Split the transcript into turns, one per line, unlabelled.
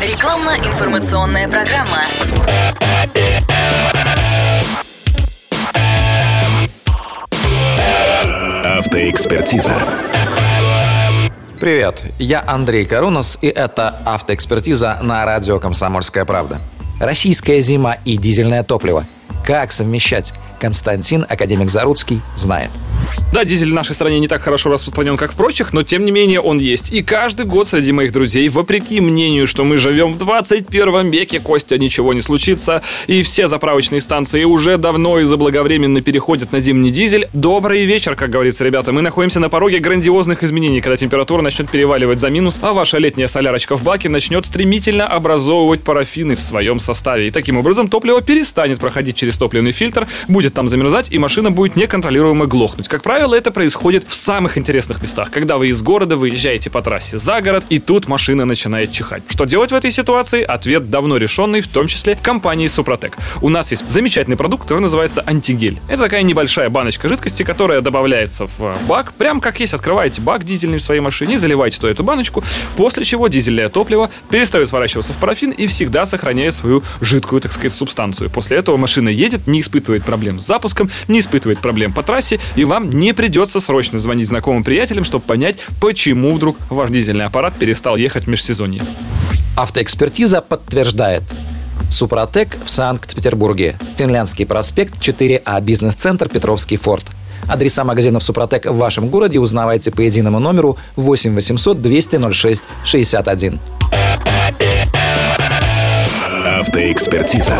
Рекламно-информационная программа.
Автоэкспертиза.
Привет, я Андрей Карунос, и это автоэкспертиза на радио «Комсомольская правда». Российская зима и дизельное топливо. Как совмещать? Константин, академик Заруцкий, знает –
да, дизель в нашей стране не так хорошо распространен, как в прочих, но тем не менее он есть. И каждый год среди моих друзей, вопреки мнению, что мы живем в 21 веке, Костя, ничего не случится, и все заправочные станции уже давно и заблаговременно переходят на зимний дизель. Добрый вечер, как говорится, ребята. Мы находимся на пороге грандиозных изменений, когда температура начнет переваливать за минус, а ваша летняя солярочка в баке начнет стремительно образовывать парафины в своем составе. И таким образом топливо перестанет проходить через топливный фильтр, будет там замерзать, и машина будет неконтролируемо глохнуть. Как правило, это происходит в самых интересных местах, когда вы из города выезжаете по трассе за город, и тут машина начинает чихать. Что делать в этой ситуации? Ответ давно решенный, в том числе компанией Супротек. У нас есть замечательный продукт, который называется антигель. Это такая небольшая баночка жидкости, которая добавляется в бак. Прям как есть, открываете бак дизельный в своей машине, заливаете туда эту баночку, после чего дизельное топливо перестает сворачиваться в парафин и всегда сохраняет свою жидкую, так сказать, субстанцию. После этого машина едет, не испытывает проблем с запуском, не испытывает проблем по трассе, и вам вам не придется срочно звонить знакомым приятелям, чтобы понять, почему вдруг ваш дизельный аппарат перестал ехать в межсезонье.
Автоэкспертиза подтверждает. Супротек в Санкт-Петербурге. Финляндский проспект 4А, бизнес-центр Петровский форт. Адреса магазинов Супротек в вашем городе узнавайте по единому номеру 8 800 200 06 61.
Автоэкспертиза.